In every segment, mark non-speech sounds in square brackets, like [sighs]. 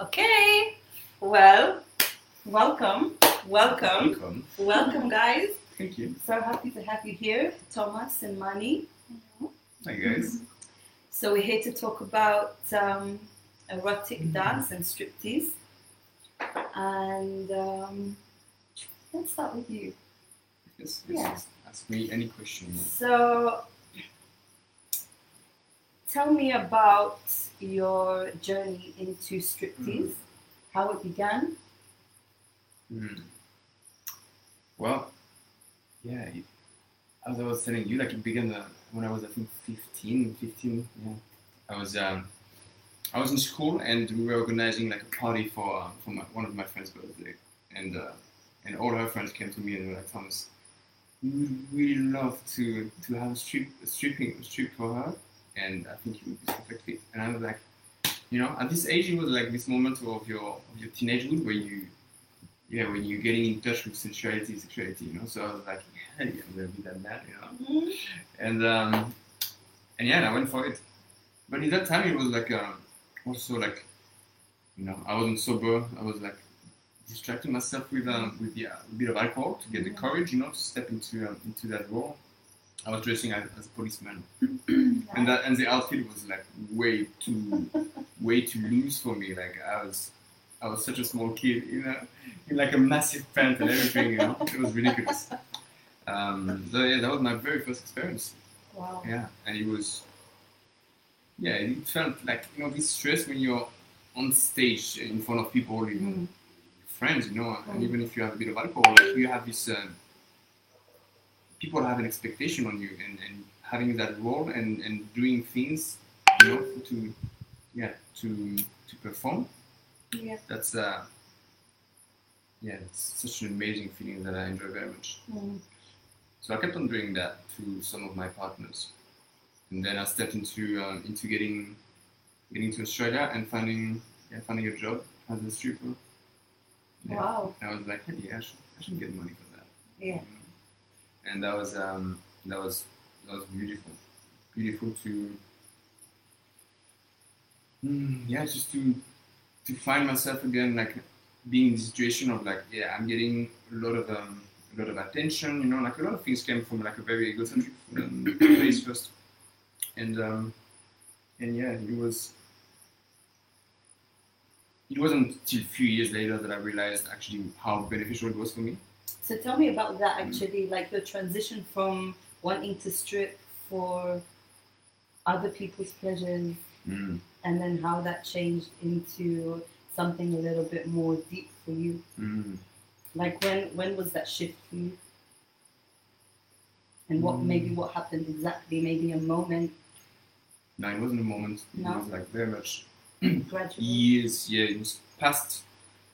Okay. Well, welcome, welcome, Welcome. welcome, guys. Thank you. So happy to have you here, Thomas and Maanee. Hi guys. So we're here to talk about um, erotic dance and striptease. And um, let's start with you. Yes, Yeah. Ask me any question. So, tell me about your journey into striptease, how it began. Hmm. Well, yeah. As I was telling you, like it began uh, when I was I think 15, 15. Yeah. I was um, I was in school and we were organizing like a party for uh, for my, one of my friends' birthday, and uh, and all her friends came to me and were like, Thomas, we would really love to to have a strip a stripping a strip for her, and I think you would be perfect fit. And I was like, you know, at this age, it was like this moment of your of your teenagehood where you yeah, when you're getting in touch with sensuality, sexuality, you know. So I was like, yeah, I'm gonna be that man, you know. And um, and yeah, and I went for it. But in that time, it was like um, also like, you know, I wasn't sober. I was like distracting myself with um, with yeah, a bit of alcohol to get the Mhm. courage, you know, to step into um, into that role. I was dressing as, as a policeman, [clears throat] and that and the outfit was like way too way too loose for me. Like I was I was such a small kid, you know, in like a massive pant and everything. You know, [laughs] it was ridiculous. Um, so yeah, that was my very first experience. Wow. Yeah, and it was yeah, it felt like you know this stress when you're on stage in front of people, you Mm. friends, you know, and Mm. even if you have a bit of alcohol, like you have this. Uh, people have an expectation on you, and, and having that role and, and doing things, you know, to yeah to to perform. Yeah. That's uh yeah, it's such an amazing feeling that I enjoy very much. Mm. So I kept on doing that to some of my partners, and then I stepped into um, into getting getting to Australia and finding yeah, finding a job as a stripper. Yeah. Wow. I was like, hey, yeah, I should, I should get money for that. Yeah. And that was um, that was that was beautiful, beautiful to Mm, yeah, just to to find myself again, like being in the situation of like, yeah, I'm getting a lot of um, a lot of attention, you know, like a lot of things came from like a very egocentric um, place first, and um, and yeah, it was. It wasn't till a few years later that I realized actually how beneficial it was for me. So tell me about that actually, like your transition from wanting to strip for other people's pleasures Mm. and then how that changed into something a little bit more deep for you. Mm. Like when when was that shift for you? And what Mm. maybe what happened exactly? Maybe a moment No, it wasn't a moment. No. It was like very much gradually. years. Yeah, it was past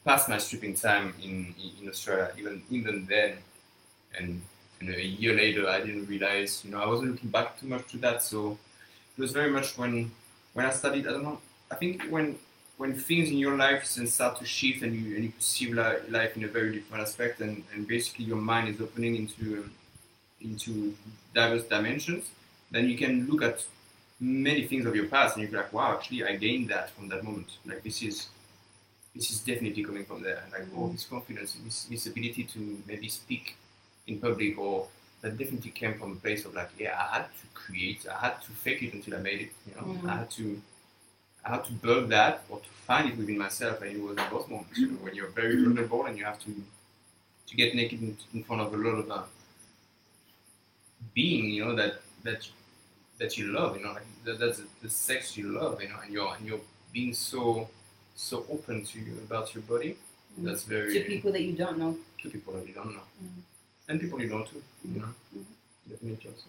past my stripping time in, in, Australia. Even even then, and you know, a year later, I didn't realize. You know, I wasn't looking back too much to that. So it was very much when when I studied. I don't know. I think when when things in your life then start to shift and you and you perceive life in a very different aspect, and, and basically your mind is opening into into diverse dimensions, then you can look at many things of your past and you're like, wow, actually I gained that from that moment. Like this is this is definitely coming from there. Like all this confidence, this, this ability to maybe speak in public or that definitely came from a place of like, yeah, I had to create, I had to fake it until I made it. You know, Mhm. I had to I had to build that or to find it within myself and it was in those moments, you know, when you're very vulnerable and you have to to get naked in, in front of a lot of uh, being, you know, that that that you love, you know, like that, that's the, the sex you love, you know, and you're and you're being so so open to you about your body. Mm. That's very to people that you don't know. to people that you don't know, Mm. and people you know too, you know, Mhm. definitely also.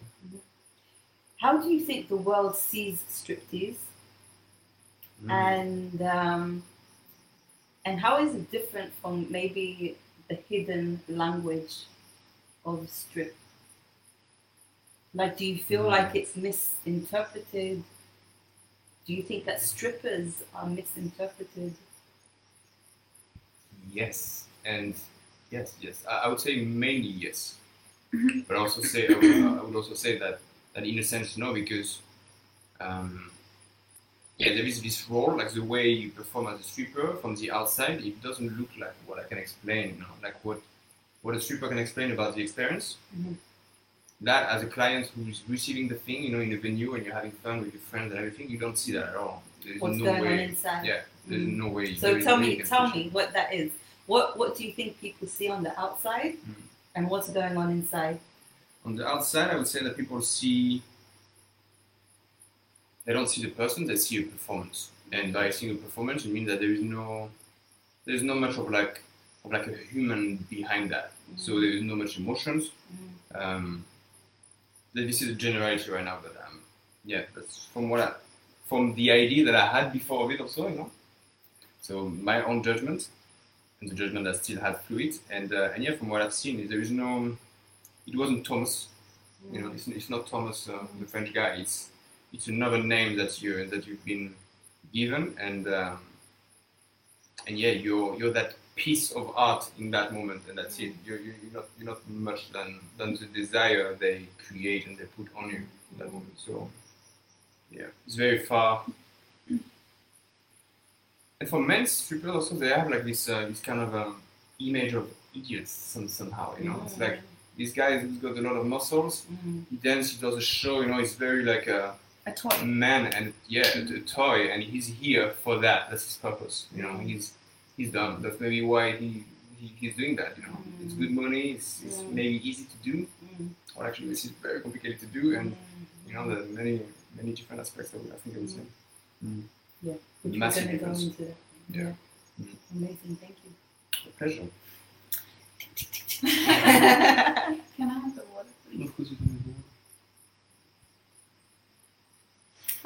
How do you think the world sees striptease, Mm. and um, and how is it different from maybe the hidden language of strip? Like, do you feel Mm. like it's misinterpreted? Do you think that strippers are misinterpreted? Yes, and yes, yes. I, I would say mainly yes, but I also say I would, I would also say that that in a sense no, because um, yeah, there is this role, like the way you perform as a stripper from the outside, it doesn't look like what I can explain, you know, like what what a stripper can explain about the experience. Mhm. That as a client who's receiving the thing, you know, in a venue and you're having fun with your friends and everything, you don't see that at all. There's What's no going on way. inside? Yeah, there's Mm. no way. So tell me, tell me what that is. What what do you think people see on the outside, Mm. and what's going on inside? On the outside, I would say that people see. They don't see the person; they see a performance. And by seeing a performance, it means that there is no, there is not much of like, of like a human behind that. So there is no much emotions. Mm. Um, that this is a generality right now, but um, yeah, that's from what I, from the idea that I had before of it also, you know. So my own judgment, and the judgment that still has through it, and uh, and yeah, from what I've seen, is there is no, it wasn't Thomas, you know, it's, it's not Thomas, uh, the French guy. It's it's another name that you that you've been given, and um, and yeah, you're you're that piece of art in that moment, and that's it. You're, you're not you're not much than than the desire they create and they put on you in that moment. So yeah, it's very far. And for men's strippers also, they have like this uh, this kind of um, image of idiots some, somehow. You know, it's like this guy who's got a lot of muscles. Mm. He dances, he does a show. You know, he's very like a a toy. man and yeah, a, a toy, and he's here for that. That's his purpose. You know, he's he's done. That's maybe why he, he he's doing that. You know, Mm. it's good money. It's, it's Mm. maybe easy to do. Mm. Or actually, this is very complicated to do, and Mm. you know, there are many many different aspects of it. I think I would say. Which we're Massive difference. into. Yeah. Yeah. Mm. Amazing. Thank you. A pleasure. [laughs] Can I have the water, please? Of course, you can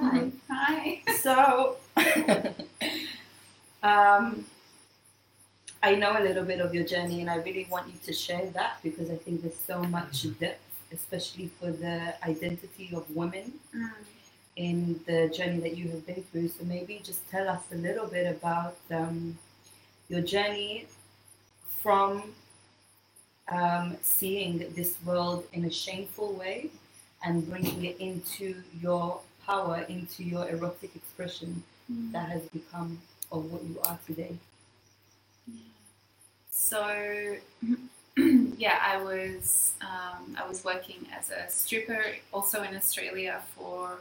Hi. Hi. So, [laughs] um, I know a little bit of your journey, and I really want you to share that because I think there's so much depth, especially for the identity of women Mm. in the journey that you have been through. So maybe just tell us a little bit about um, your journey from um, seeing this world in a shameful way and bringing it into your power, into your erotic expression that has become of what you are today. So, [clears throat] yeah, I was um, I was working as a stripper, also in Australia for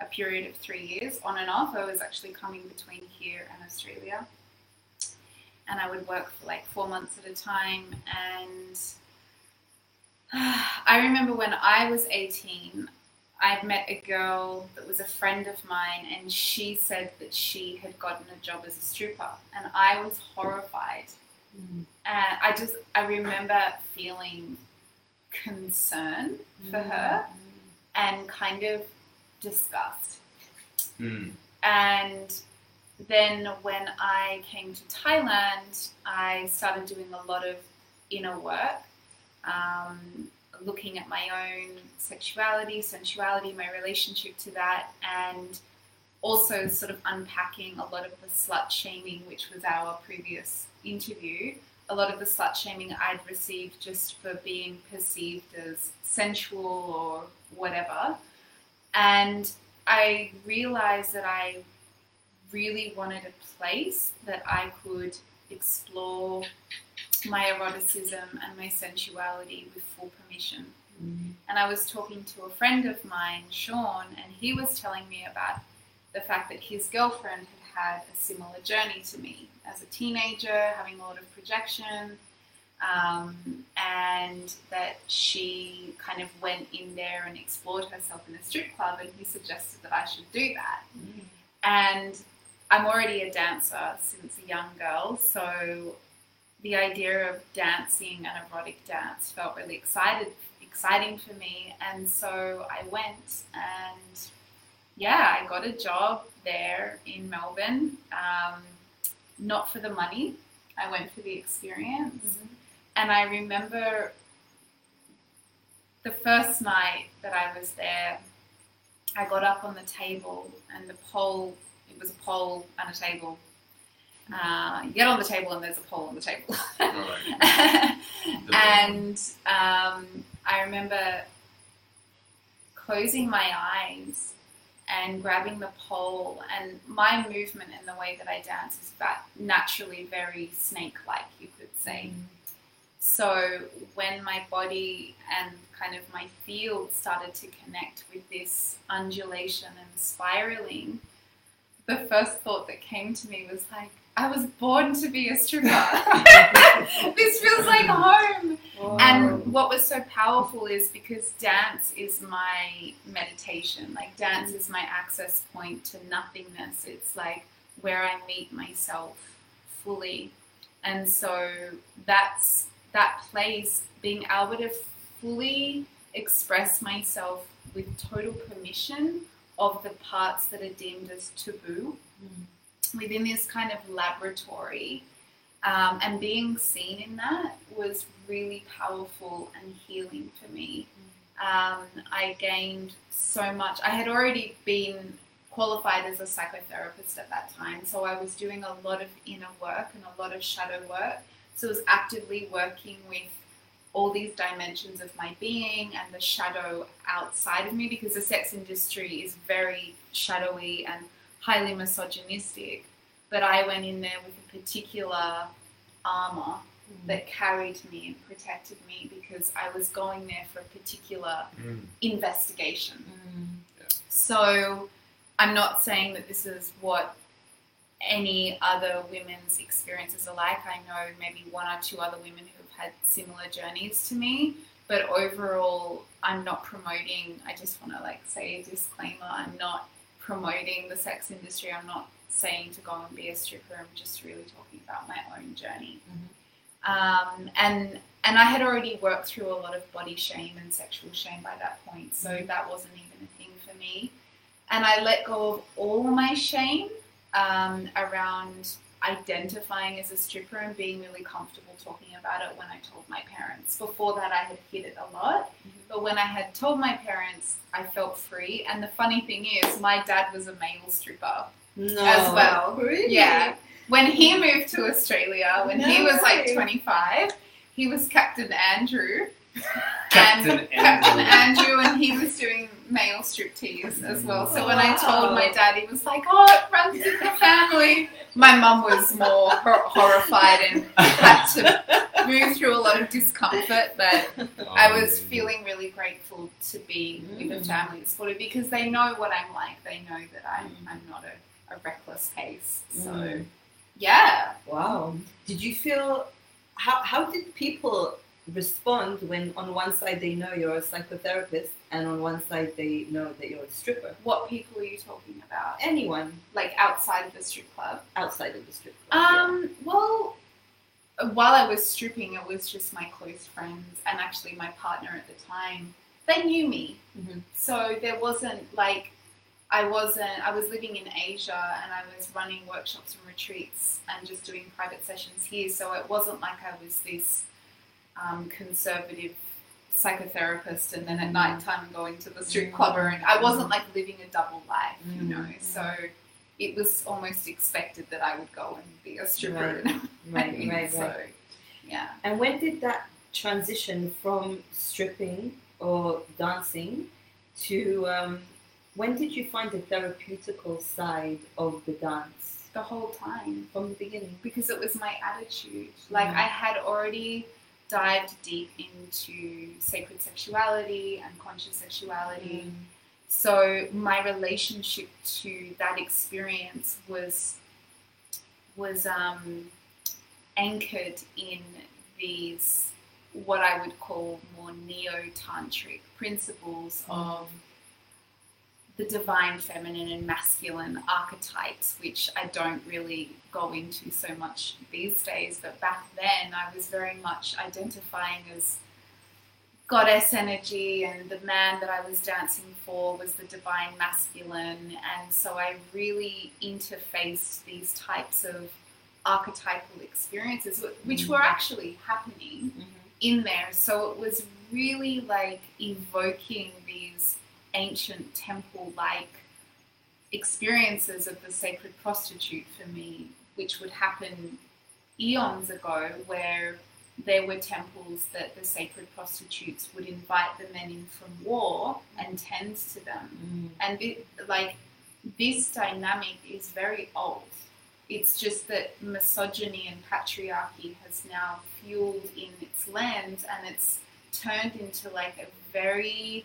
a period of three years, on and off. I was actually coming between here and Australia, and I would work for like four months at a time. And [sighs] I remember when I was eighteen, I'd met a girl that was a friend of mine, and she said that she had gotten a job as a stripper, and I was horrified. And I just, I remember feeling concern for her and kind of disgust. Mm. And then when I came to Thailand, I started doing a lot of inner work, um, looking at my own sexuality, sensuality, my relationship to that, and also sort of unpacking a lot of the slut shaming, which was our previous interview. A lot of the slut shaming I'd received just for being perceived as sensual or whatever. And I realized that I really wanted a place that I could explore my eroticism and my sensuality with full permission. And I was talking to a friend of mine, Sean, and he was telling me about the fact that his girlfriend had had a similar journey to me as a teenager, having a lot of projection, um, and that she kind of went in there and explored herself in a strip club, and he suggested that I should do that. And I'm already a dancer since a young girl, so the idea of dancing an erotic dance felt really excited, exciting for me, and so I went and yeah, I got a job there in Melbourne. Um, not for the money, I went for the experience. And I remember the first night that I was there, I got up on the table and the pole, it was a pole and a table. Uh, you get on the table and there's a pole on the table. Alright. [laughs] and um, I remember closing my eyes and grabbing the pole. And my movement and the way that I dance is that naturally very snake-like, you could say. So when my body and kind of my field started to connect with this undulation and spiraling, the first thought that came to me was like, I was born to be a stripper. [laughs] this feels like home. Wow. And what was so powerful is because dance is my meditation. Like dance is my access point to nothingness. It's like where I meet myself fully. And so that's that place being able to fully express myself with total permission of the parts that are deemed as taboo hmm. Within this kind of laboratory um, and being seen in that was really powerful and healing for me. Um, I gained so much. I had already been qualified as a psychotherapist at that time, so I was doing a lot of inner work and a lot of shadow work. So I was actively working with all these dimensions of my being and the shadow outside of me because the sex industry is very shadowy and highly misogynistic. But I went in there with a particular armor that carried me and protected me because I was going there for a particular Mm. investigation. Mm. So I'm not saying that this is what any other women's experiences are like. I know maybe one or two other women who have had similar journeys to me, but overall, I'm not promoting. I just want to like say a disclaimer. I'm not promoting the sex industry. I'm not saying to go and be a stripper. I'm just really talking about my own journey. Um, and and I had already worked through a lot of body shame and sexual shame by that point, so that wasn't even a thing for me. And I let go of all my shame um, around identifying as a stripper and being really comfortable talking about it when I told my parents. Before that, I had hid it a lot, but when I had told my parents, I felt free. And the funny thing is, my dad was a male stripper No. as well. Really? Yeah. When he moved to Australia, when he was like 25, he was Captain Andrew. Captain and Captain Andrew. Andrew, and he was doing male striptease as well. So when I told my dad, he was like, "Oh, it runs in the family." My mum was more hor- horrified and had to move through a lot of discomfort, but I was feeling really grateful to be with a Mm. family that's supportive because they know what I'm like. They know that I'm Mm. I'm not a, a reckless case. So Mm. yeah. Wow. Did you feel how how did people respond when on one side they know you're a psychotherapist and on one side they know that you're a stripper? What people are you talking about? Anyone Like outside of the strip club? outside of the strip club. yeah. Um, well, while I was stripping, it was just my close friends and actually my partner at the time. They knew me. Mhm. So there wasn't like, I wasn't, I was living in Asia and I was running workshops and retreats and just doing private sessions here. So it wasn't like I was this um, conservative psychotherapist and then at Mm. night time going to the strip Mm. club and I wasn't like living a double life, you Mm. know. So it was almost expected that I would go and be a stripper. [laughs] Right. right, right, so, yeah. And when did that transition from stripping or dancing to um, when did you find the therapeutical side of the dance The whole time. from the beginning? Because it was my attitude. Like Mm. I had already dived deep into sacred sexuality and conscious sexuality. So my relationship to that experience was was um, anchored in these what I would call more neo-tantric principles of the divine feminine and masculine archetypes, which I don't really go into so much these days. But back then, I was very much identifying as goddess energy, and the man that I was dancing for was the divine masculine. And so I really interfaced these types of archetypal experiences, which were mm-hmm. actually happening mm-hmm. in there. So it was really like evoking these ancient temple like experiences of the sacred prostitute for me, which would happen eons ago, where there were temples that the sacred prostitutes would invite the men in from war and tend to them. Mm. And it, like this dynamic is very old. It's just that misogyny and patriarchy has now fueled in its lens and it's turned into like a very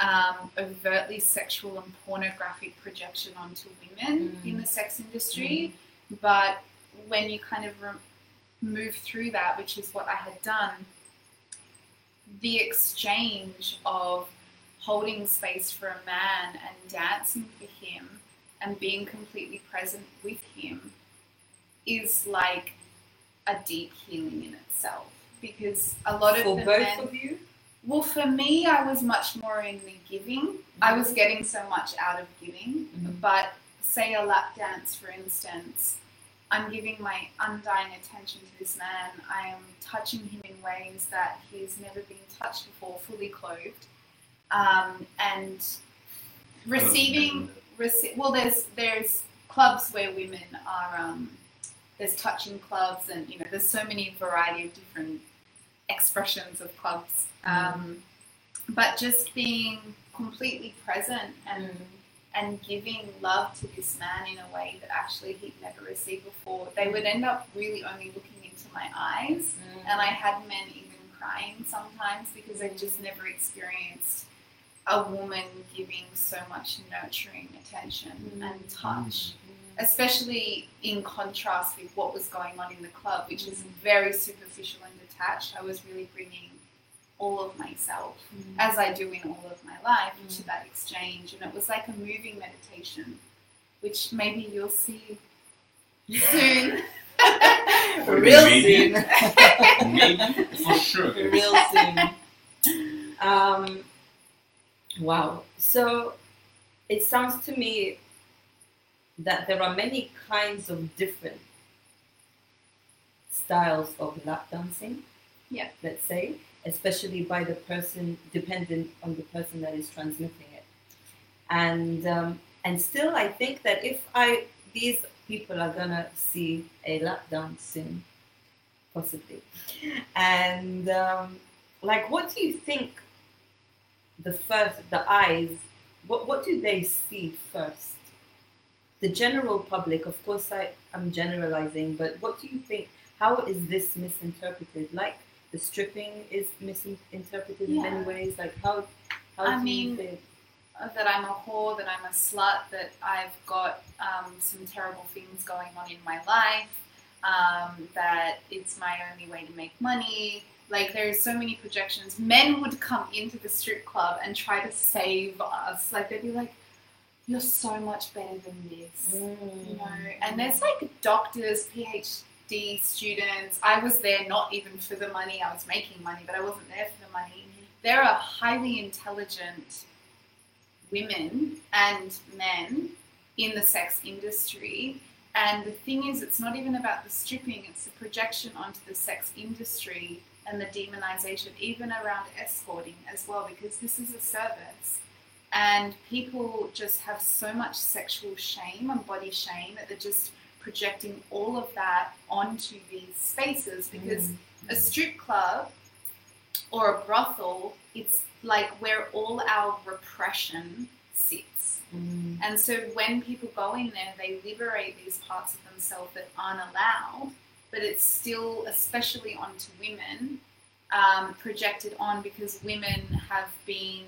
um, overtly sexual and pornographic projection onto women Mm. in the sex industry. But when you kind of re- move through that, which is what I had done, the exchange of holding space for a man and dancing for him and being completely present with him is like a deep healing in itself because a lot of For the both men of you? Well, for me, I was much more in the giving. I was getting so much out of giving. Mhm. But say a lap dance, for instance, I'm giving my undying attention to this man. I am touching him in ways that he's never been touched before, fully clothed, um, and receiving. Rece- well, there's there's clubs where women are. Um, there's touching clubs, and you know, there's so many variety of different expressions of clubs. Um, but just being completely present and and giving love to this man in a way that actually he'd never received before, they would end up really only looking into my eyes. Mm. And I had men even crying sometimes because they've just never experienced a woman giving so much nurturing attention mm. and touch, mm. especially in contrast with what was going on in the club, which is very superficial and detached. I was really bringing all of myself as I do in all of my life, to that exchange. And it was like a moving meditation, which maybe you'll see soon. [laughs] Real Maybe. soon. [laughs] Maybe for sure. Real soon. Um, wow. So it sounds to me that there are many kinds of different styles of lap dancing. Yeah. Let's say, especially by the person, dependent on the person that is transmitting it. And um, and still, I think that if I these people are gonna see a lap dance soon, possibly, and um, like, what do you think? The first, the eyes, what what do they see first? The general public, of course, I I'm generalizing, but what do you think? How is this misinterpreted? Like the stripping is misinterpreted in many ways. Like how? how I do mean, you think? that I'm a whore, that I'm a slut, that I've got um, some terrible things going on in my life, um, that it's my only way to make money. Like there's so many projections. Men would come into the strip club and try to save us. Like they'd be like, "You're so much better than this." you know and there's like doctors phd students. I was there not even for the money. I was making money but i wasn't there for the money. There are highly intelligent women and men in the sex industry. And the thing is it's not even about the stripping. It's the projection onto the sex industry and the demonization even around escorting as well because this is a service. And people just have so much sexual shame and body shame that they're just projecting all of that onto these spaces because a strip club or a brothel it's like where all our repression sits Mm. and so when people go in there they liberate these parts of themselves that aren't allowed but it's still especially onto women um, projected on because women have been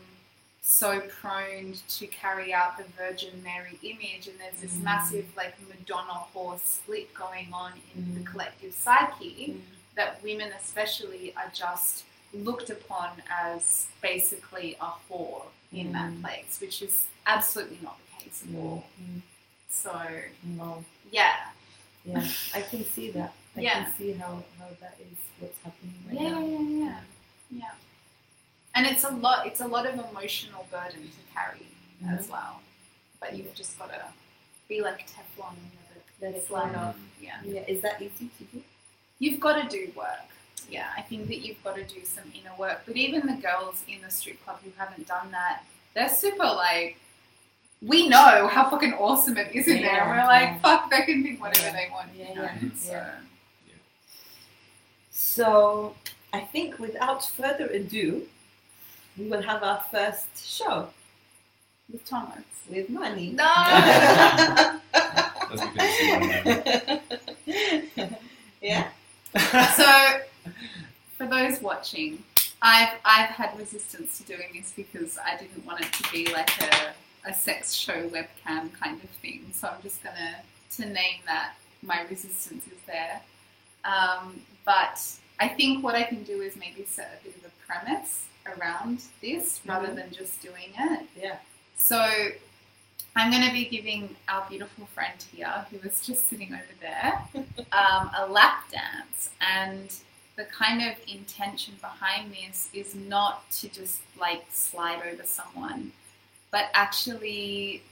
so prone to carry out the Virgin Mary image, and there's this Mm. massive like Madonna whore split going on in the Mm. collective psyche Mm. that women, especially, are just looked upon as basically a whore in that Mm. place, which is absolutely not the case at all. Mm. So, No. yeah, Yeah, I can see that. I Yeah. can see how, how that is what's happening right yeah, now. yeah, yeah, yeah. And it's a lot. It's a lot of emotional burden to carry as well. But you've just got to be like Teflon and let it, let slide off. Yeah. Yeah, is that easy to do? You've got to do work. Yeah, I think that you've got to do some inner work. But even the girls in the strip club who haven't done that, they're super like. We know how fucking awesome it is in there. Yeah, We're like, yeah. fuck, they can think whatever Yeah, they want. yeah, you know? yeah, So, yeah. So I think without further ado, we will have our first show. With Thomas. with Maanee. No. That's because it's one man. yeah. so, for those watching, I've I've had resistance to doing this because I didn't want it to be like a, a sex show webcam kind of thing. So I'm just gonna to name that my resistance is there. Um, but I think what I can do is maybe set a bit of a premise around this rather Mhm. than just doing it. Yeah. So I'm going to be giving our beautiful friend here, who was just sitting over there, [laughs] um, a lap dance. And the kind of intention behind this is not to just like slide over someone, but actually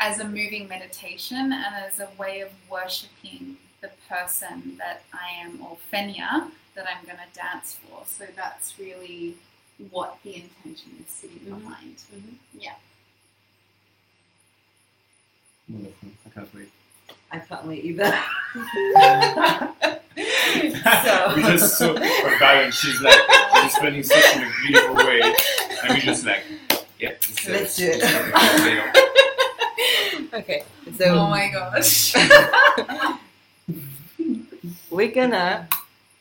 as a moving meditation and as a way of worshipping the person that I am, or Fenya, that I'm going to dance for. So that's really what the intention is sitting Mhm. behind. Yeah. Wonderful. I can't wait. I can't wait either. [laughs] so. we [laughs] just saw her balance. She's like spending such in a beautiful way, and we just like, yep. this is- Let's do it. this is the video. okay, oh my gosh. [laughs] we're gonna,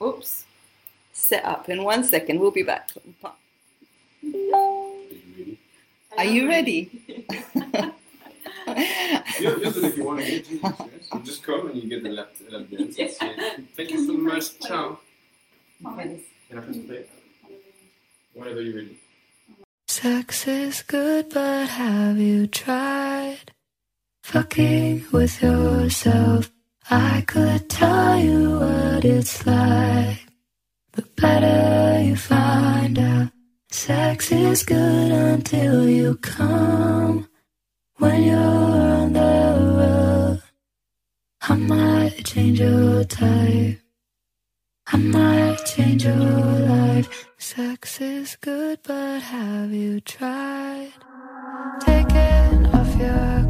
oops, set up in one second. We'll be back. Are you ready? [laughs] Yeah, just if you want to get you, you just come and you get the lap, lap dance. That's it. Thank you so much. Ciao. Okay. Can I press play? Whenever you're ready. Sex is good, but have you tried fucking with yourself? I could tell you what it's like, but better you find out. Sex is good until you come when you're on the road. I might change your type. I might change your life. Sex is good, but have you tried taking off your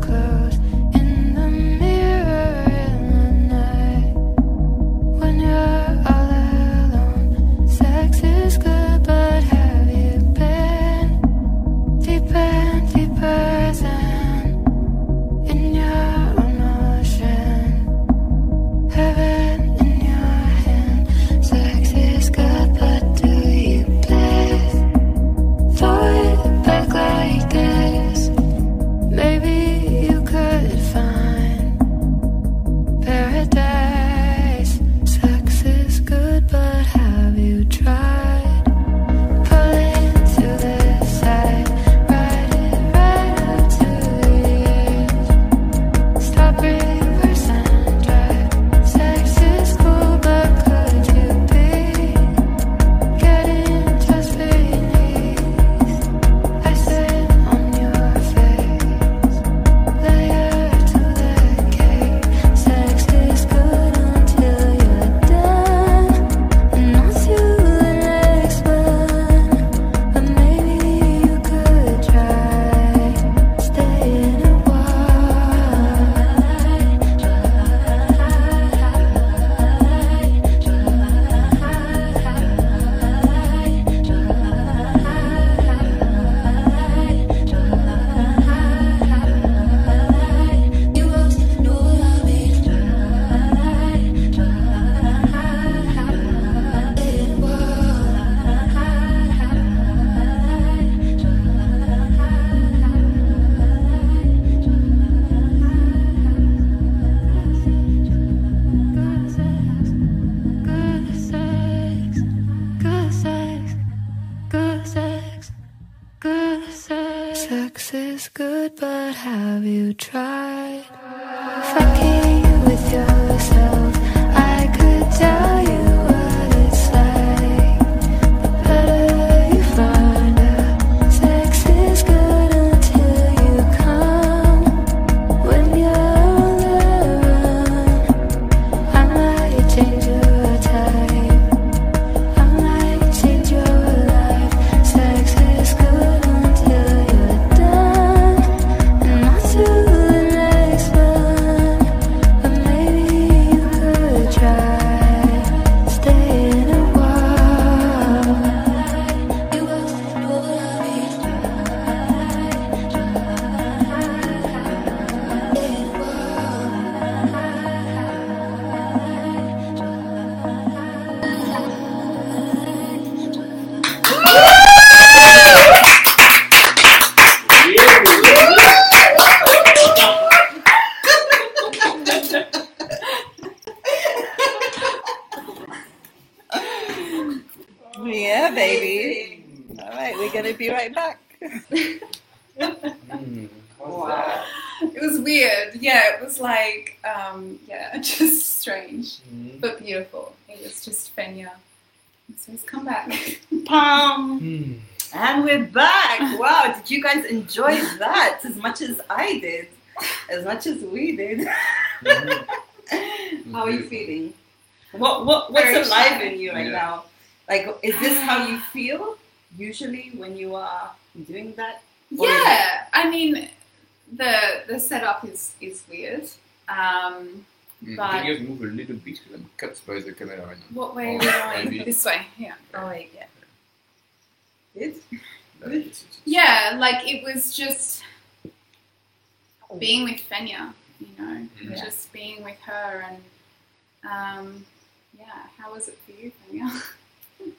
be right back. Mm, Wow. It was weird. Yeah, it was like, um, yeah, [laughs] just strange, Mm. but beautiful. It was just Fenya. So he's come back. [laughs] Pam. Mm. And we're back. Wow, did you guys enjoy that as much as I did? As much as we did. How are you feeling? What what what's Very alive shy. in you right Yeah. now? Like is this how you feel usually when you are doing that? Yeah, I mean, the the setup is is weird. Um, Mm. But- Can you guys move a little bit because I'm cut by the camera right now. what way are we going? maybe. This way. Yeah. Oh wait, yeah. Good? That is- Yeah, like it was just being with Fenya, you know, Mhm. Yeah. just being with her and um, yeah. How was it for you, Fenya? [laughs]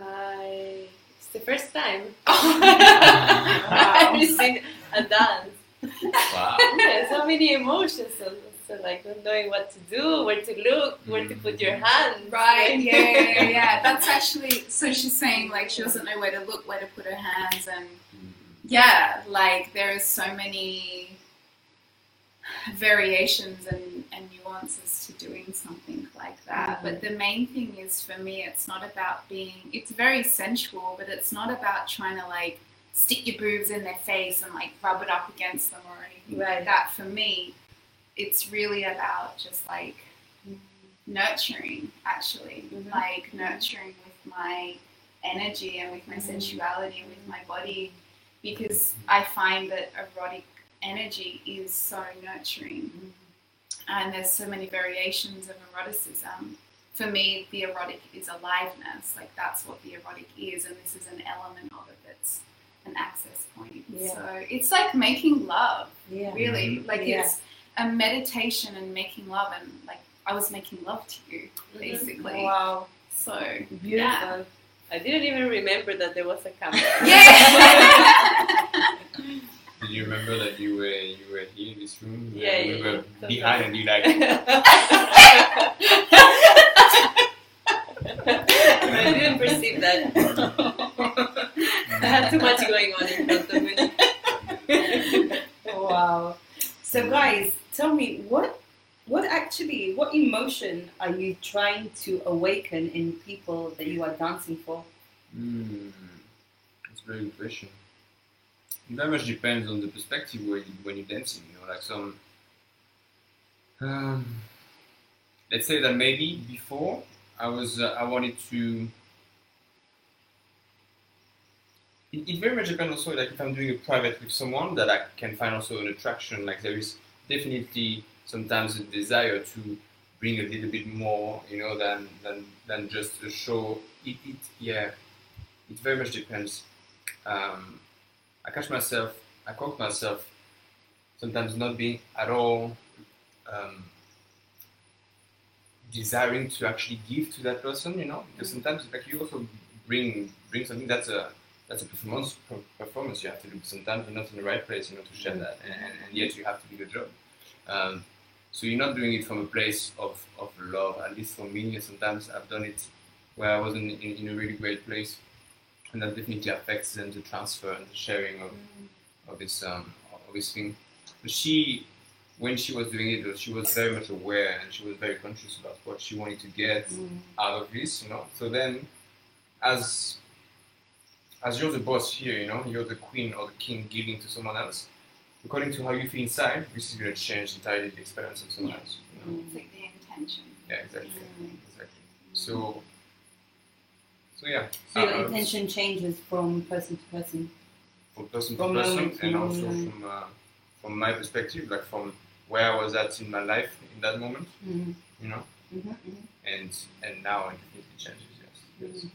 I, it's the first time [laughs] [laughs] Wow. I've seen a dance. Wow. Yeah, [laughs] so many emotions. So, so like not knowing what to do, where to look, where to put your hand. Right, yeah, yeah, yeah, yeah. That's actually so she's saying like she doesn't know where to look, where to put her hands, and Mm. yeah, like there is so many variations and, and nuances to doing something like that. Mhm. But the main thing is for me, it's not about being. It's very sensual, but it's not about trying to like stick your boobs in their face and like rub it up against them or anything Right. like that. For me, it's really about just like nurturing actually Mhm. like nurturing with my energy and with my Mhm. sensuality and with my body because i find that erotic energy is so nurturing and there's so many variations of eroticism for me the erotic is aliveness like that's what the erotic is and this is an element of it that's an access point Yeah. so it's like making love Yeah. really like Yeah. it's a meditation and making love and like i was making love to you Mhm. basically Wow. so Beautiful. I didn't even remember that there was a camera. yeah [laughs] [laughs] Did you remember that you were you were here in this room? Yeah, and we yeah, were yeah. behind and you like I didn't perceive that. I had too much going on in front of me. [laughs] Wow. So guys, tell me what what actually what emotion are you trying to awaken in people that you are dancing for? Mm, that's a very good question. Very much depends on the perspective when, when you're dancing. You know, like some. Um, let's say that maybe before I was uh, I wanted to. It, it very much depends also like if I'm doing a private with someone that I can find also an attraction. Like there is definitely sometimes a desire to bring a little bit more, you know, than than than just a show. It, it yeah, it very much depends. Um, I catch myself, I caught myself sometimes not being at all um, desiring to actually give to that person, you know, because sometimes like you also bring bring something that's a that's a performance performance you have to do. Sometimes you're not in the right place, you know, to share that, and, and, and yet you have to do the job. Um, so you're not doing it from a place of, of love. At least for me, sometimes I've done it where I wasn't in, in a really great place, and that definitely affects then the transfer and the sharing of, of this um, of this thing. But she, when she was doing it, she was very much aware and she was very conscious about what she wanted to get out of this, you know. So then, as as you're the boss here, you know, you're the queen or the king giving to someone else. According to how you feel inside, this is going to change entirely the experience of someone else. You know? it's like the intention Yeah, exactly, Mm. exactly. So, so yeah, So your uh, intention changes from person to person. from person to person, moment and also moment. from uh, from my perspective, like from where I was at in my life in that moment, Mm-hmm. you know, Mm-hmm. and and now it definitely changes. Yes. yes.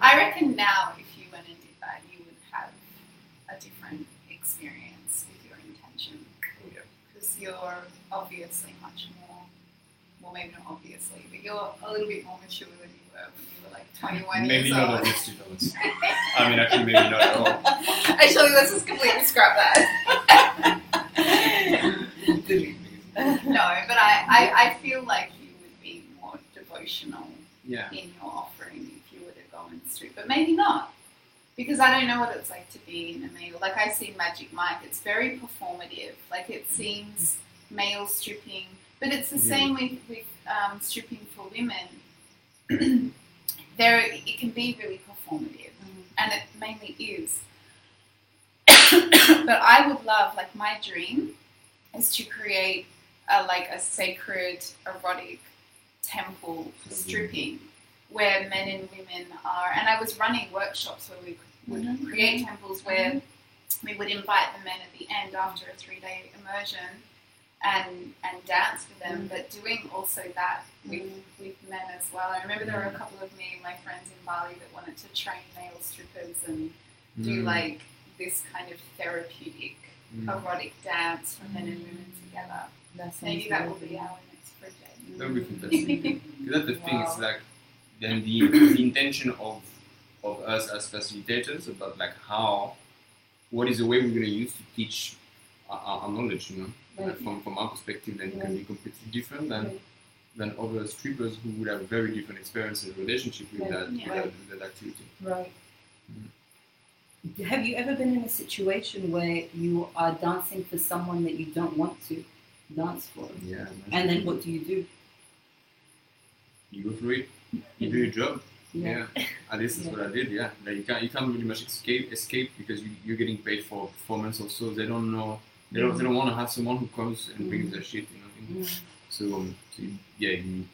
I reckon now, if you went and did that, you would have a different experience with your intention. Yeah. Because you're obviously much more, well, maybe not obviously, but you're a little bit more mature than you were when you were like 21 Maybe years not old. obviously, but [laughs] I mean, actually, maybe not at all. Actually, let's just completely scrap that. no, but I, I, I feel like you would be more devotional Yeah. in your offering if you were to go and strip, but maybe not. Because I don't know what it's like to be in a male. Like I see Magic Mike, it's very performative. Like it seems male stripping, but it's the Yeah. same with, with um, stripping for women. [clears throat] there, it can be really performative, and it mainly is. [coughs] but I would love, like my dream, is to create a, like a sacred erotic temple for stripping, where men and women are. And I was running workshops where we would Mhm. create temples where we would invite the men at the end after a three day immersion and and dance with them, but doing also that with with men as well. I remember there were a couple of me and my friends in Bali that wanted to train male strippers and do Mm. like this kind of therapeutic Mm. erotic dance for men and women together. That sounds Maybe that will be our next project. That would be [laughs] fantastic. Because that's the thing. It's Wow. like then the, the intention of of us as facilitators about like how what is the way we're going to use to teach our, our our knowledge. You know, Right. From from our perspective, then it can be completely different than than other strippers who would have very different experience and relationship with that, with that with that activity. Right. Mm. Have you ever been in a situation where you are dancing for someone that you don't want to dance for? Yeah. And then what do you do? you go through it. You do your job. Yeah. Yeah, at least that's Yeah. what I did. Yeah, like you can't you can't really much escape escape because you, you're getting paid for performance. Also, they don't know they don't they don't want to have someone who comes and brings their shit. You know. Mm. So, um, so you, yeah, you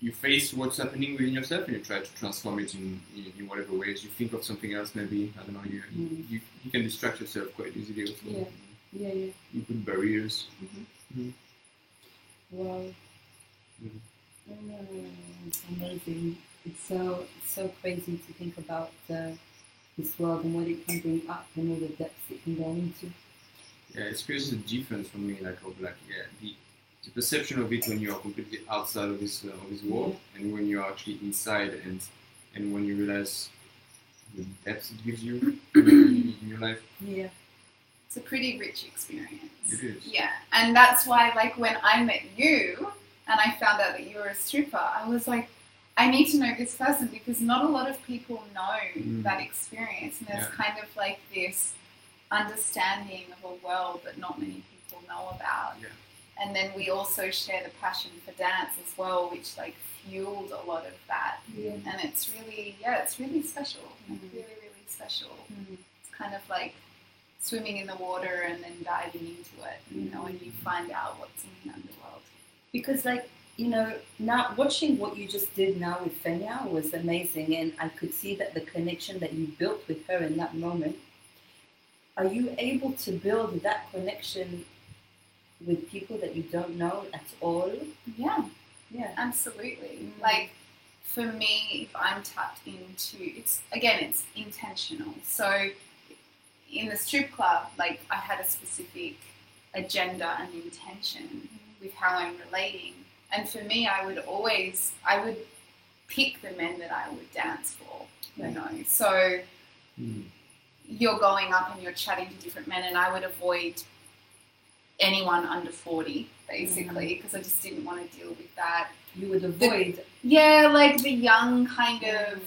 you face what's happening within yourself and you try to transform it in, in, in whatever ways. You think of something else, maybe I don't know. You Mm. you, you can distract yourself quite easily. Also. Yeah. Yeah, yeah. You put barriers. Wow. Mhm. Mm, it's amazing. It's so it's so crazy to think about uh, this world and what it can bring up and all the depths it can go into. Yeah, it's creates a difference for me, like of like yeah, the, the perception of it when you are completely outside of this uh, of this world, and when you are actually inside, and and when you realize the depths it gives you in [coughs] in your life. Yeah. It's a pretty rich experience. It is. Yeah, and that's why, like, when I met you and I found out that you were a stripper, I was like, I need to know this person because not a lot of people know Mm. that experience, and there's Yeah. kind of like this understanding of a world that not many people know about. Yeah. And then we also share the passion for dance as well, which like fueled a lot of that. Yeah. And it's really, yeah, it's really special. Like, Mhm. really, really special. Mhm. It's kind of like swimming in the water and then diving into it, you know, and you find out what's in the underworld. because like you know now watching what you just did now with Fenya was amazing and I could see that the connection that you built with her in that moment are you able to build that connection with people that you don't know at all Yeah, yeah absolutely. Mm. Like for me, if I'm tapped into it's again, it's intentional. So in the strip club, like I had a specific agenda and intention with how I'm relating. And for me, I would always, I would pick the men that I would dance for, you know. So Mm. You're going up and you're chatting to different men, and I would avoid anyone under 40, basically, mm. because I just didn't want to deal with that. you would avoid Yeah, like the young kind of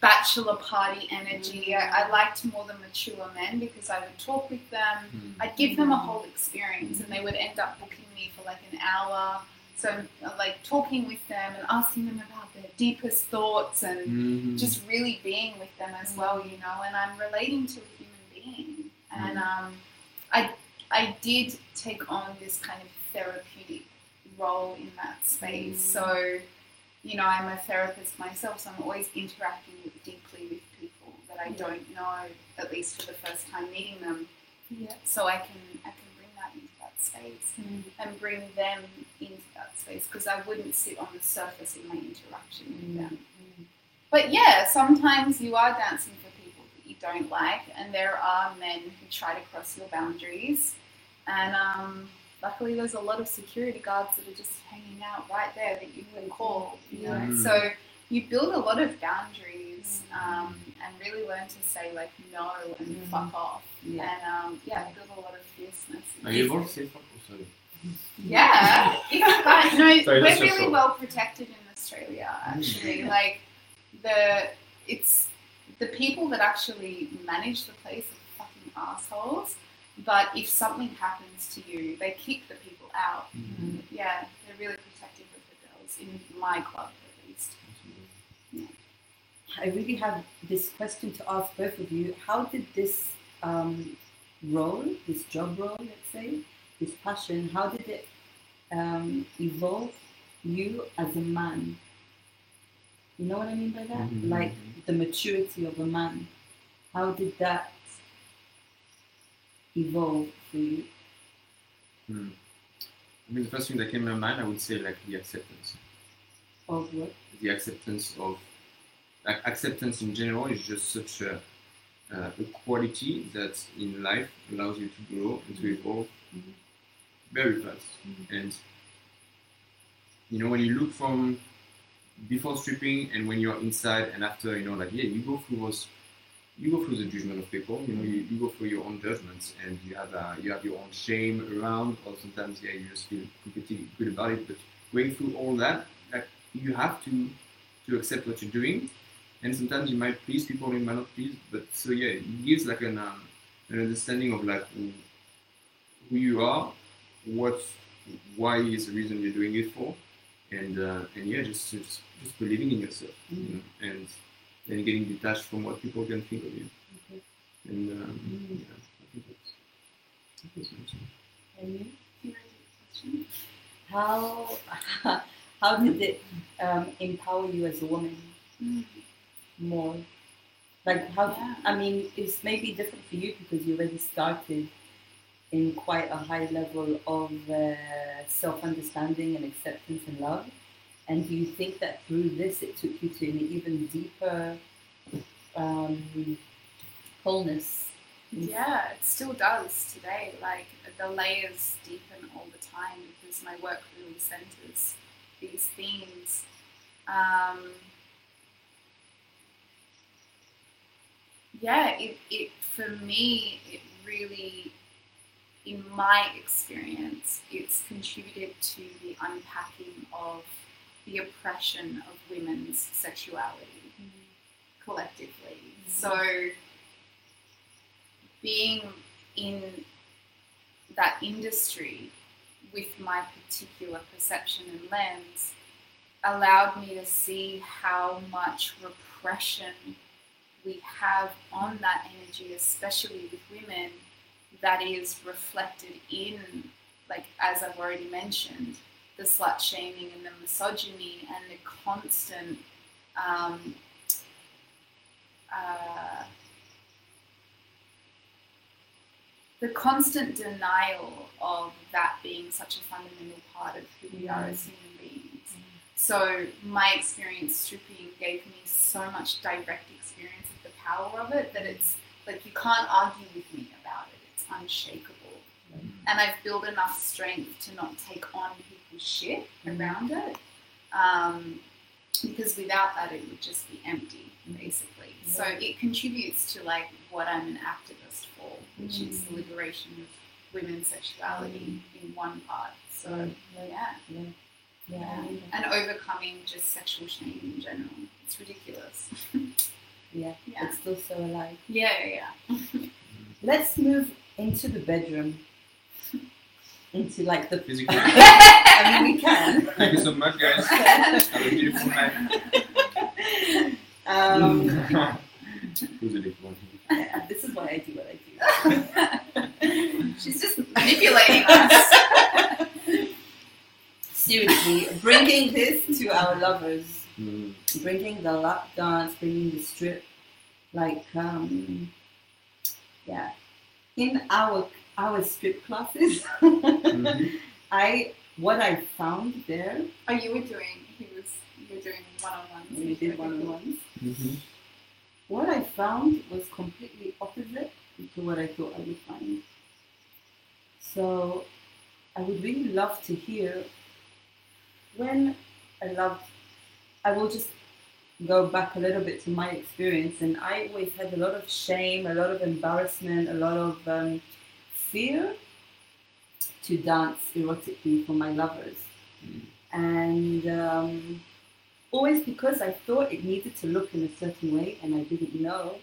bachelor party energy. Mm. I, I liked more the mature men because I would talk with them. Mm. I'd give them a mm. whole experience, and they would end up booking me for like an hour. So, like talking with them and asking them about their deepest thoughts and Mhm. just really being with them as well, you know. And I'm relating to a human being, and um, I I did take on this kind of therapeutic role in that space. Mm. So, you know, I'm a therapist myself, so I'm always interacting with, deeply with people that I Yeah. don't know, at least for the first time meeting them. yeah So I can I can bring that into that space and bring them into that space because I wouldn't sit on the surface in my interaction with Mm. them. But yeah, sometimes you are dancing for people that you don't like, and there are men who try to cross your boundaries. And um, luckily, there's a lot of security guards that are just hanging out right there that you can call. You know, Mm. so you build a lot of boundaries um, and really learn to say like no and Mm. fuck off. Yeah And um, yeah, build a lot of fierceness. Are you able to? Oh, sorry. Yeah, if you guys, no, Sorry, we're really fault. well protected in Australia. Actually, like the it's the people that actually manage the place are fucking assholes. But if something happens to you, they kick the people out. Mhm. Yeah, they're really protective of the girls in my club at least. I really have this question to ask both of you. How did this um, role, this job role, let's say, this passion, how did it um, evolve you as a man? You know what I mean by that? Mhm. Like the maturity of a man. How did that evolve for you? Hmm. I mean, the first thing that came to my mind, I would say like the acceptance. Of what? The acceptance of like acceptance in general is just such a, uh, a quality that in life allows you to grow and to evolve Mhm. very fast. And you know, when you look from before stripping and when you're inside and after, you know, like yeah, you go through those, you go through the judgment of people. You know, you, you go through your own judgments and you have uh, you have your own shame around, or sometimes yeah, you just feel completely good about it. But going through all that, like you have to to accept what you're doing, and sometimes you might please people, you might not please. But so yeah, it gives like an um, an understanding of like who, who you are, what why is the reason you're doing it for, and uh, and yeah, just just, just believing in yourself, you know, and then getting detached from what people can think of you, Okay. and um, Mm. yeah, I think that's, I think that's my you? Can you repeat the question? How [laughs] how did it um, empower you as a woman more? Like how? Yeah. I mean, it's maybe different for you because you already started in quite a high level of uh, self-understanding and acceptance and love. And do you think that through this, it took you to an even deeper um, wholeness? Yeah, it still does today. Like the layers deepen all the time because my work really centers these themes. Um, yeah, it, it for me it really, in my experience, it's contributed to the unpacking of the oppression of women's sexuality collectively. Mm-hmm. So being in that industry with my particular perception and lens allowed me to see how much repression we have on that energy, especially with women, that is reflected in, like, as I've already mentioned, the slut shaming and the misogyny and the constant. Um, uh, the constant denial of that being such a fundamental part of who we are as human beings. So my experience stripping gave me so much direct experience power of it that it's like you can't argue with me about it. It's unshakable. Mm-hmm. And I've built enough strength to not take on people's shit mm-hmm. around it. Um, because without that it would just be empty, basically. So it contributes to like what I'm an activist for, which is the mm-hmm. liberation of women's sexuality in one part. So yeah. Yeah. Yeah. Yeah. And overcoming just sexual shame in general. It's ridiculous. [laughs] Yeah. Yeah. It's still so alive. Yeah, yeah, yeah. [laughs] Let's move into the bedroom. Into like the. physical. [laughs] I mean, we can. Thank you so much, guys. [laughs] Have a beautiful night. Um, Who's a different one? yeah, this is why I do what I do. She's just manipulating us. Seriously, bringing this to our lovers, Mm. bringing the lap dance, bringing the strip, like um, yeah, in our our strip classes, Mhm. [laughs] I what I found there, Oh, you were doing, he was, you were doing one on one. we did one on ones. Mhm. What I found was completely opposite to what I thought I would find. So I would really love to hear when I loved, I will just go back a little bit to my experience, and I always had a lot of shame, a lot of embarrassment, a lot of um, fear to dance erotically for my lovers. And um, always because I thought it needed to look in a certain way and I didn't know,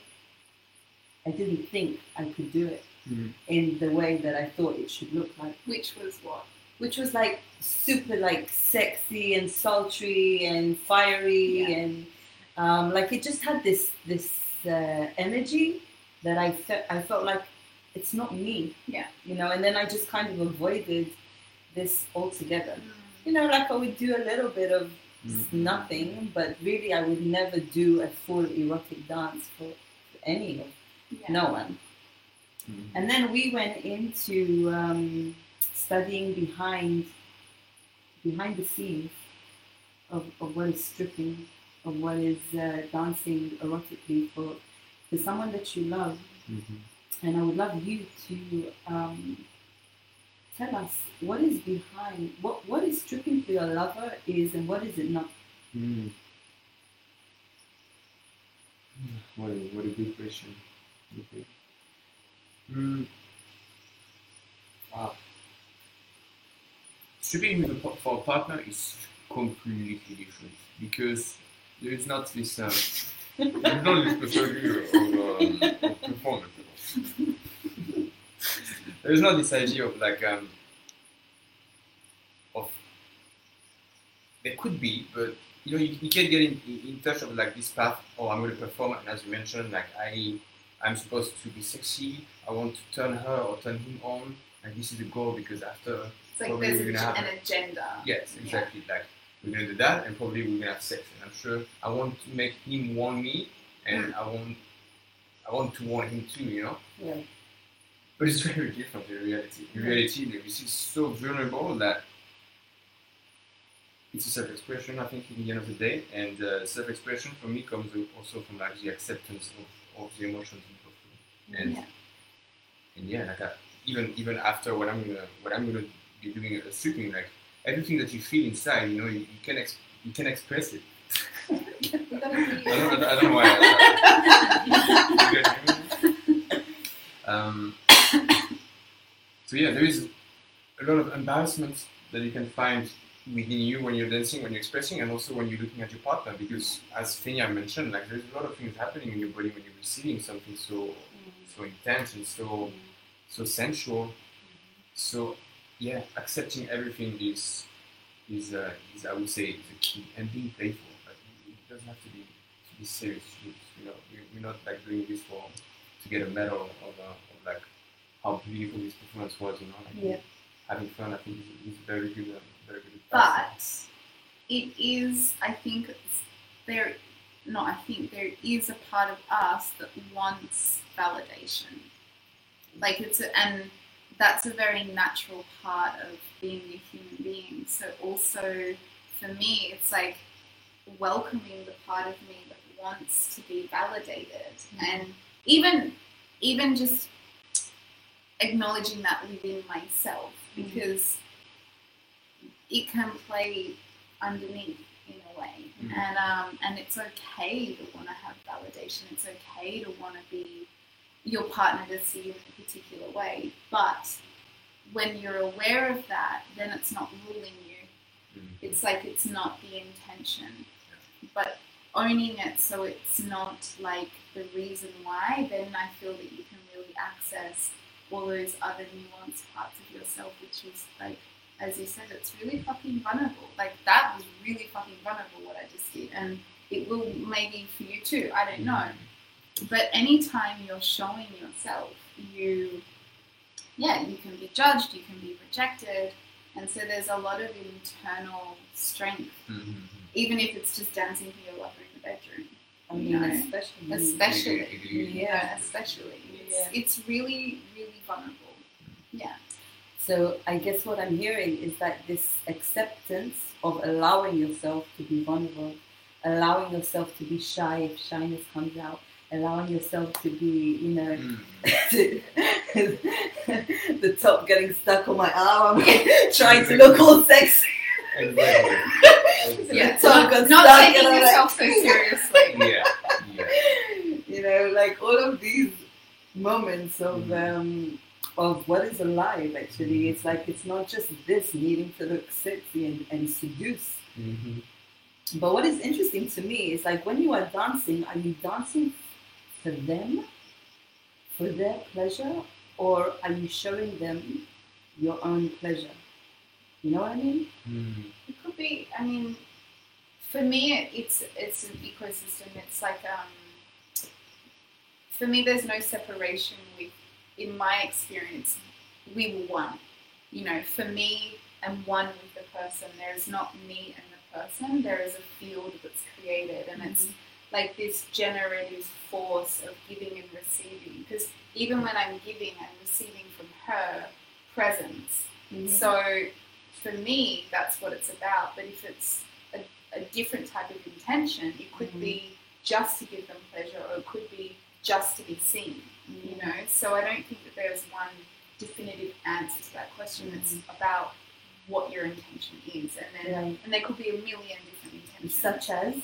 I didn't think I could do it Mhm. in the way that I thought it should look like. Which was what? Which was like super like sexy and sultry and fiery Yeah. and um, like it just had this this uh, energy that I felt I felt like it's not me. Yeah. You know, and then I just kind of avoided this altogether. Mm. You know, like I would do a little bit of Mhm. nothing, but really I would never do a full erotic dance for, for any of Yeah. no one. Mhm. And then we went into um, studying behind behind the scenes of, of what is stripping, of what is uh, dancing erotically for for someone that you love. Mhm. And I would love you to um, tell us what is behind what what is stripping for your lover is and what is it not. Mm. What a, what a good question. Okay. Mm. Wow. Stripping with a, for a partner is completely different because there is not this. Um, There's no this perspective of, um, of performance. there is not this idea of like um, of there could be, but you know you, you can get in, in touch of like this path. Oh, I'm going to perform, and as you mentioned, like I I'm supposed to be sexy. I want to turn her or turn him on, and this is the goal because after It's like Probably there's we're a, gonna have an agenda. yes, exactly like we're gonna do that, and probably we're gonna have sex, and I'm sure I want to make him want me, and I want I want to want him too, you know. Yeah. But it's very different in reality. In reality, the is so vulnerable that it's a self-expression. I think in the end of the day, and uh, self-expression for me comes also from like the acceptance of, of the emotions you go through. And Yeah. and yeah, like I, even even after what I'm gonna what I'm gonna be doing a stripping, like everything that you feel inside, you know, you, you can ex- you can express it. [laughs] I don't, I don't know why. [laughs] Um, so yeah, there is a lot of embarrassment that you can find within you when you're dancing, when you're expressing, and also when you're looking at your partner. Because as Fenia mentioned, like there's a lot of things happening in your body when you're receiving something so so intense and so so sensual. So yeah, accepting everything is is uh, is I would say the key and being playful. Like, it doesn't have to be to be serious. You know, we- we're not like doing this for to get a medal of, uh, of like how beautiful this performance was. You know, like, Yeah. having fun. I think is, is very good, um, very good. But it is, I think, there. No, I think there is a part of us that wants validation. Like it's, a, and that's a very natural part of being a human being. So also, for me, it's like welcoming the part of me that wants to be validated, and even, even just acknowledging that within myself because it can play underneath in a way Mhm. and um, and it's okay to want to have validation it's okay to want to be your partner to see you in a particular way but when you're aware of that then it's not ruling you. Mm. it's like it's not the intention. But owning it so it's not like the reason why then i feel that you can really access all those other nuanced parts of yourself which is like as you said it's really fucking vulnerable. Like that was really fucking vulnerable what i just did and it will maybe for you too i don't know but anytime you're showing yourself you yeah you can be judged you can be rejected and so there's a lot of internal strength Mhm. even if it's just dancing for your lover in the bedroom I mean, No. especially. especially Agree. you know, especially it's, it's really really vulnerable yeah So I guess what I'm hearing is that this acceptance of allowing yourself to be vulnerable, allowing yourself to be shy if shyness comes out, allowing yourself to be, you know, Mm. [laughs] the top getting stuck on my arm, [laughs] trying to look all sexy. Exactly. [laughs] yeah The top not taking and I'm like- yourself so seriously Yeah, yeah. you know, like all of these moments of Mhm. um, of what is alive. Actually, it's like it's not just this needing to look sexy and, and seduce. Mhm. But what is interesting to me is like when you are dancing, are you dancing for them, for their pleasure, or are you showing them your own pleasure? You know what I mean? Mm. It could be. I mean, for me, it's it's an ecosystem. It's like um, for me, there's no separation with. In my experience, we were one. You know, for me, I'm one with the person. There is not me and the person. There is a field that's created, and it's like this generative force of giving and receiving. Because even when I'm giving, I'm receiving from her presence. Mm-hmm. So for me, that's what it's about. But if it's a, a different type of intention, it could Mhm. be just to give them pleasure, or it could be just to be seen. You mm-hmm. know. So I don't think that there's one definitive answer to that question. It's mm-hmm. about what your intention is, and then Right. and there could be a million different intentions. Such as,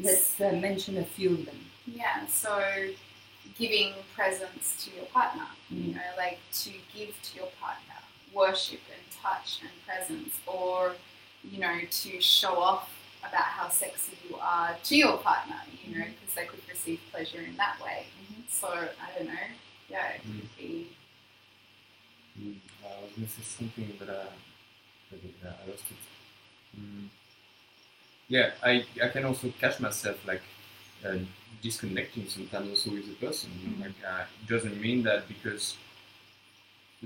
let's uh, mention a few of them. Yeah, so giving presents to your partner, you Mm. know, like to give to your partner worship and touch and presence, or you know, to show off about how sexy you are to your partner, you know, because they could receive pleasure in that way. So I don't know, yeah, it could be. Mm. I was gonna say something, but uh, but, uh, I lost it. Mm. Yeah, I I can also catch myself like uh, disconnecting sometimes also with the person. Know, like uh, it doesn't mean that because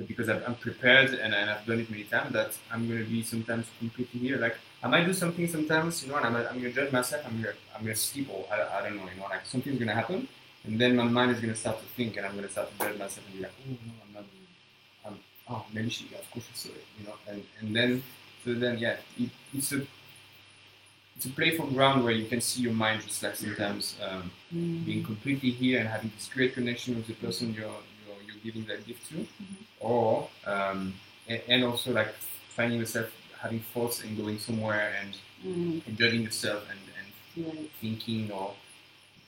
because I've, I'm prepared and, and I've done it many times that I'm gonna be sometimes completely here. Like I might do something sometimes, you know, and I'm, I'm gonna judge myself. I'm gonna I'm gonna sleep or I, I don't know, you know, like something's gonna happen, and then my mind is gonna start to think, and I'm gonna start to judge myself and be like, oh no, I'm not. I'm, oh, maybe she, of course she saw it, you know, and and then so then yeah, it, it's a it's a playful ground where you can see your mind just like sometimes um, being completely here and having this great connection with the person you're you're, you're giving that gift to, or um, and, and also like finding yourself having thoughts and going somewhere and, Mm, and judging yourself and, and right. thinking or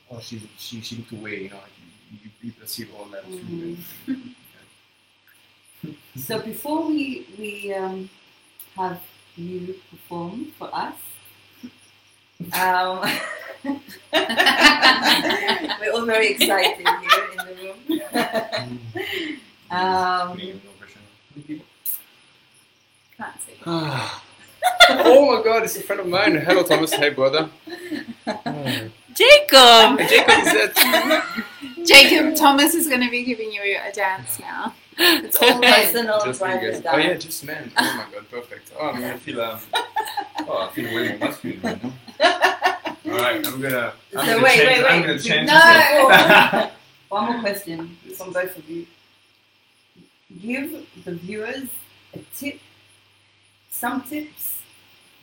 or she she she looked away, you know, you, you, you perceive all that. Mhm. [laughs] So before we we um, have you perform for us, um, [laughs] we're all very excited here in the room. um, Me, no question. People. Can't see. [laughs] oh my god, it's a friend of mine. Hello, Thomas. Hey, brother. [laughs] Jacob! Jacob is that? Jacob, Thomas is going to be giving you a dance now. It's all [laughs] personal Just you private guys. Oh yeah, just men. Oh my god, perfect. Oh, I'm gonna feel um. Oh, I feel way more masculine right now. [laughs] All right, I'm gonna. I'm So gonna wait, change, wait, I'm wait. gonna change. No. [laughs] One more question from both of you. Give the viewers a tip, some tips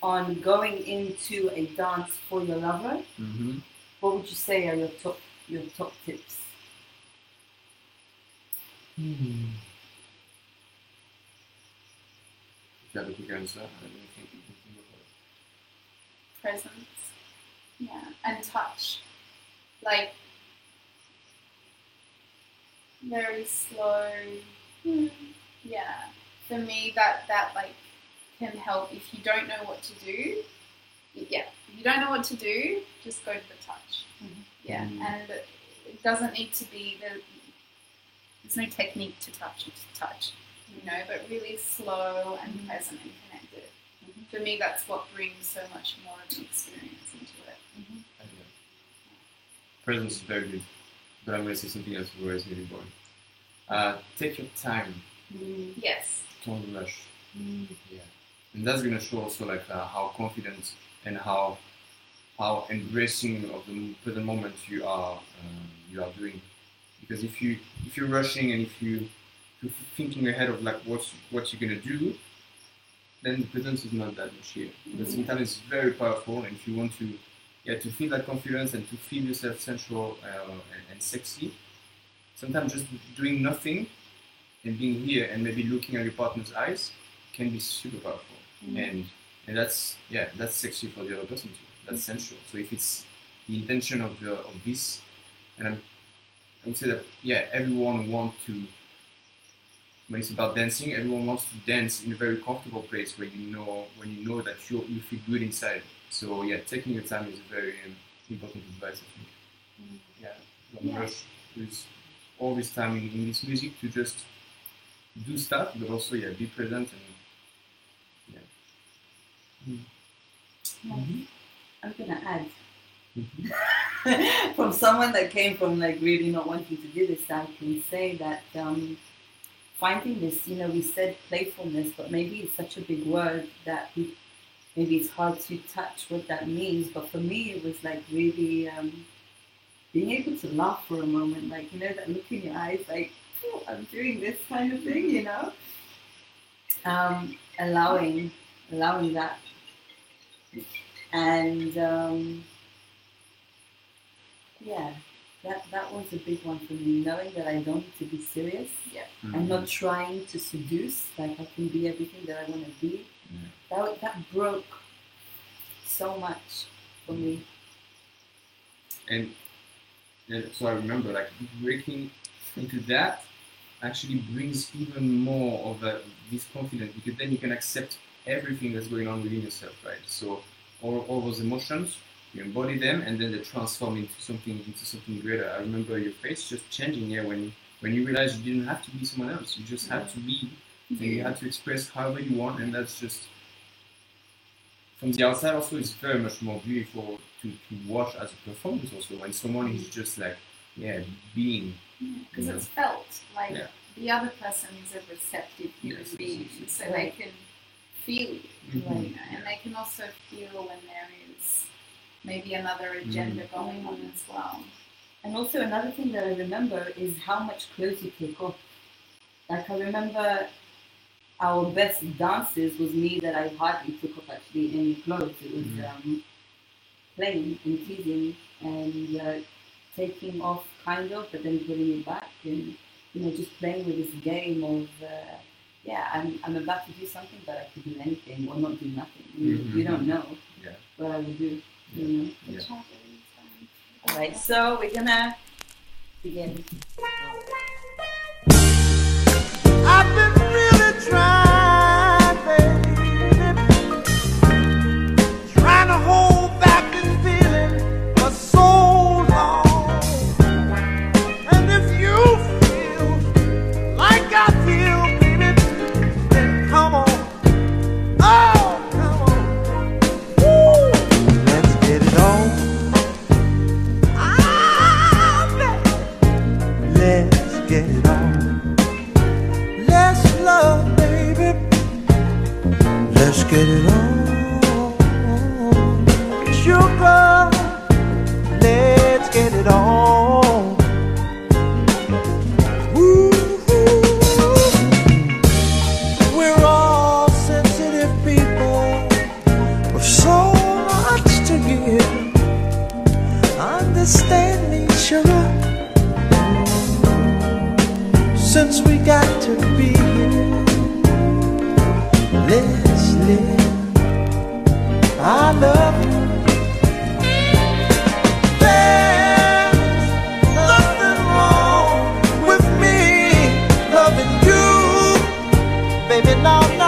on going into a dance for your lover. mm-hmm. What would you say are your top your top tips? If you have a quick answer, I don't think you can think of presence, yeah, and touch, like very slow. Yeah, for me that that like can help if you don't know what to do. Yeah, if you don't know what to do, just go to the touch. Yeah, Mm. and it doesn't need to be the. There's no technique to touch. It's touch, you know, but really slow and present and connected. For me, that's what brings so much more of an experience into it. it. Presence is very good, but I'm gonna say something else where it's really boring. Uh, take your time. Yes. Don't rush. Yeah, and that's gonna show also like uh, how confident and how how embracing of the present moment you are um, you are doing. Because if you if you're rushing and if you thinking ahead of like what's what you're gonna do, then the presence is not that much here. But sometimes it's very powerful, and if you want to yeah to feel that confidence and to feel yourself sensual uh, and, and sexy, sometimes just doing nothing and being here and maybe looking at your partner's eyes can be super powerful. And and that's yeah that's sexy for the other person too. That's sensual. So if it's the intention of the of this and I'm, I would say that yeah everyone wants to when it's about dancing everyone wants to dance in a very comfortable place where you know when you know that you you feel good inside So yeah, taking your time is a very um, important advice. I think. Yeah, don't Yeah. rush. There's all this time in, in this music to just do stuff, but also yeah, be present and yeah. I'm gonna add Mhm. [laughs] from someone that came from like really not wanting to do this, I can say that um, finding this, you know, we said playfulness, but maybe it's such a big word that we, maybe it's hard to touch what that means. But for me, it was like really um, being able to laugh for a moment, like you know, that look in your eyes, like oh, I'm doing this kind of thing, you know, um, allowing, allowing that, and. Um, yeah, that that was a big one for me. Knowing that I don't need to be serious Yeah, I'm not mm-hmm. trying to seduce, like I can be everything that I want to be. Yeah. That that broke so much for me. Mm-hmm. and and so I remember like breaking into that actually brings even more of a, this confidence because then you can accept everything that's going on within yourself, right? So all, all those emotions, you embody them and then they transform into something into something greater. I remember your face just changing here when when you realized you didn't have to be someone else. You just had to be and you had to express however you want and that's just from the outside also it's very much more beautiful to, to watch as a performance also when someone is just like yeah being because Yeah. it's felt like Yeah. the other person is a receptive human Yes, being, so they can feel you, Mhm. you know, and they can also feel when there is maybe another agenda Mm. going on as well. And also another thing that I remember is how much clothes you take off. Like I remember our best dances was me that I hardly took off actually any clothes. It was Mhm. um, playing and teasing and uh, taking off kind of, but then putting it back and you know just playing with this game of uh, yeah, I'm, I'm about to do something, but I could do anything or not do nothing. You, you Mhm. don't know Yeah. what I would do. Know. Yeah. All right, so we're gonna begin. Get it baby. No,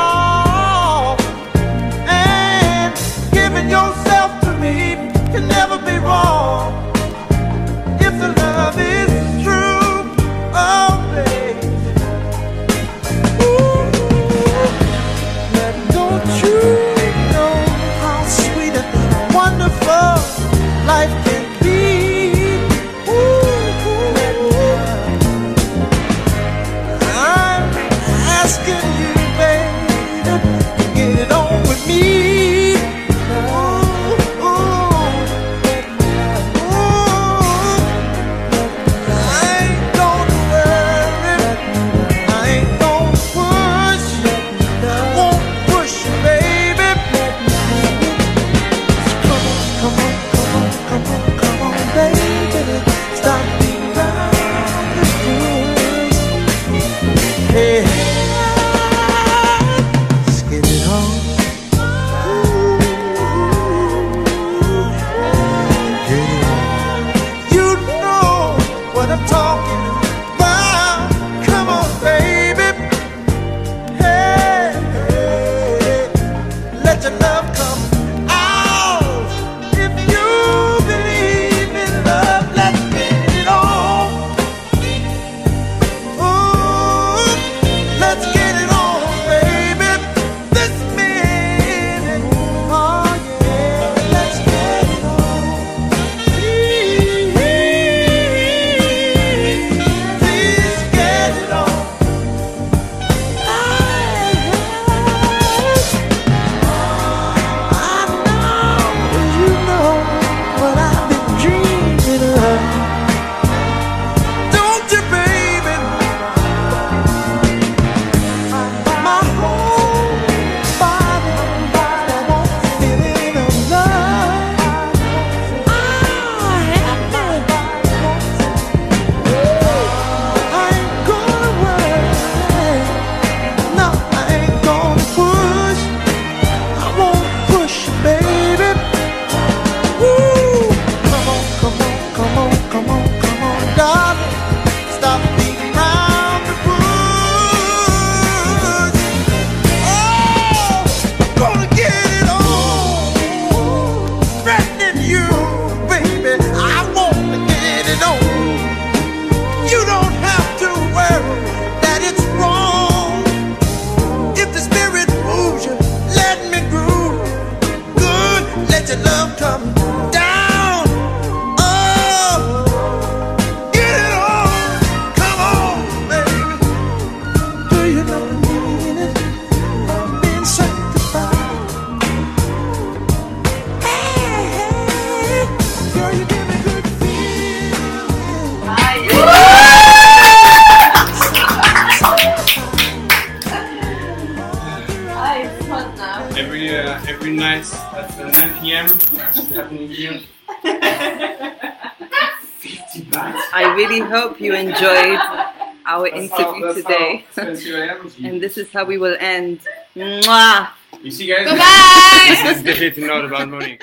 how we will end. Mwah! You see, guys, Goodbye! this is the hit note about money.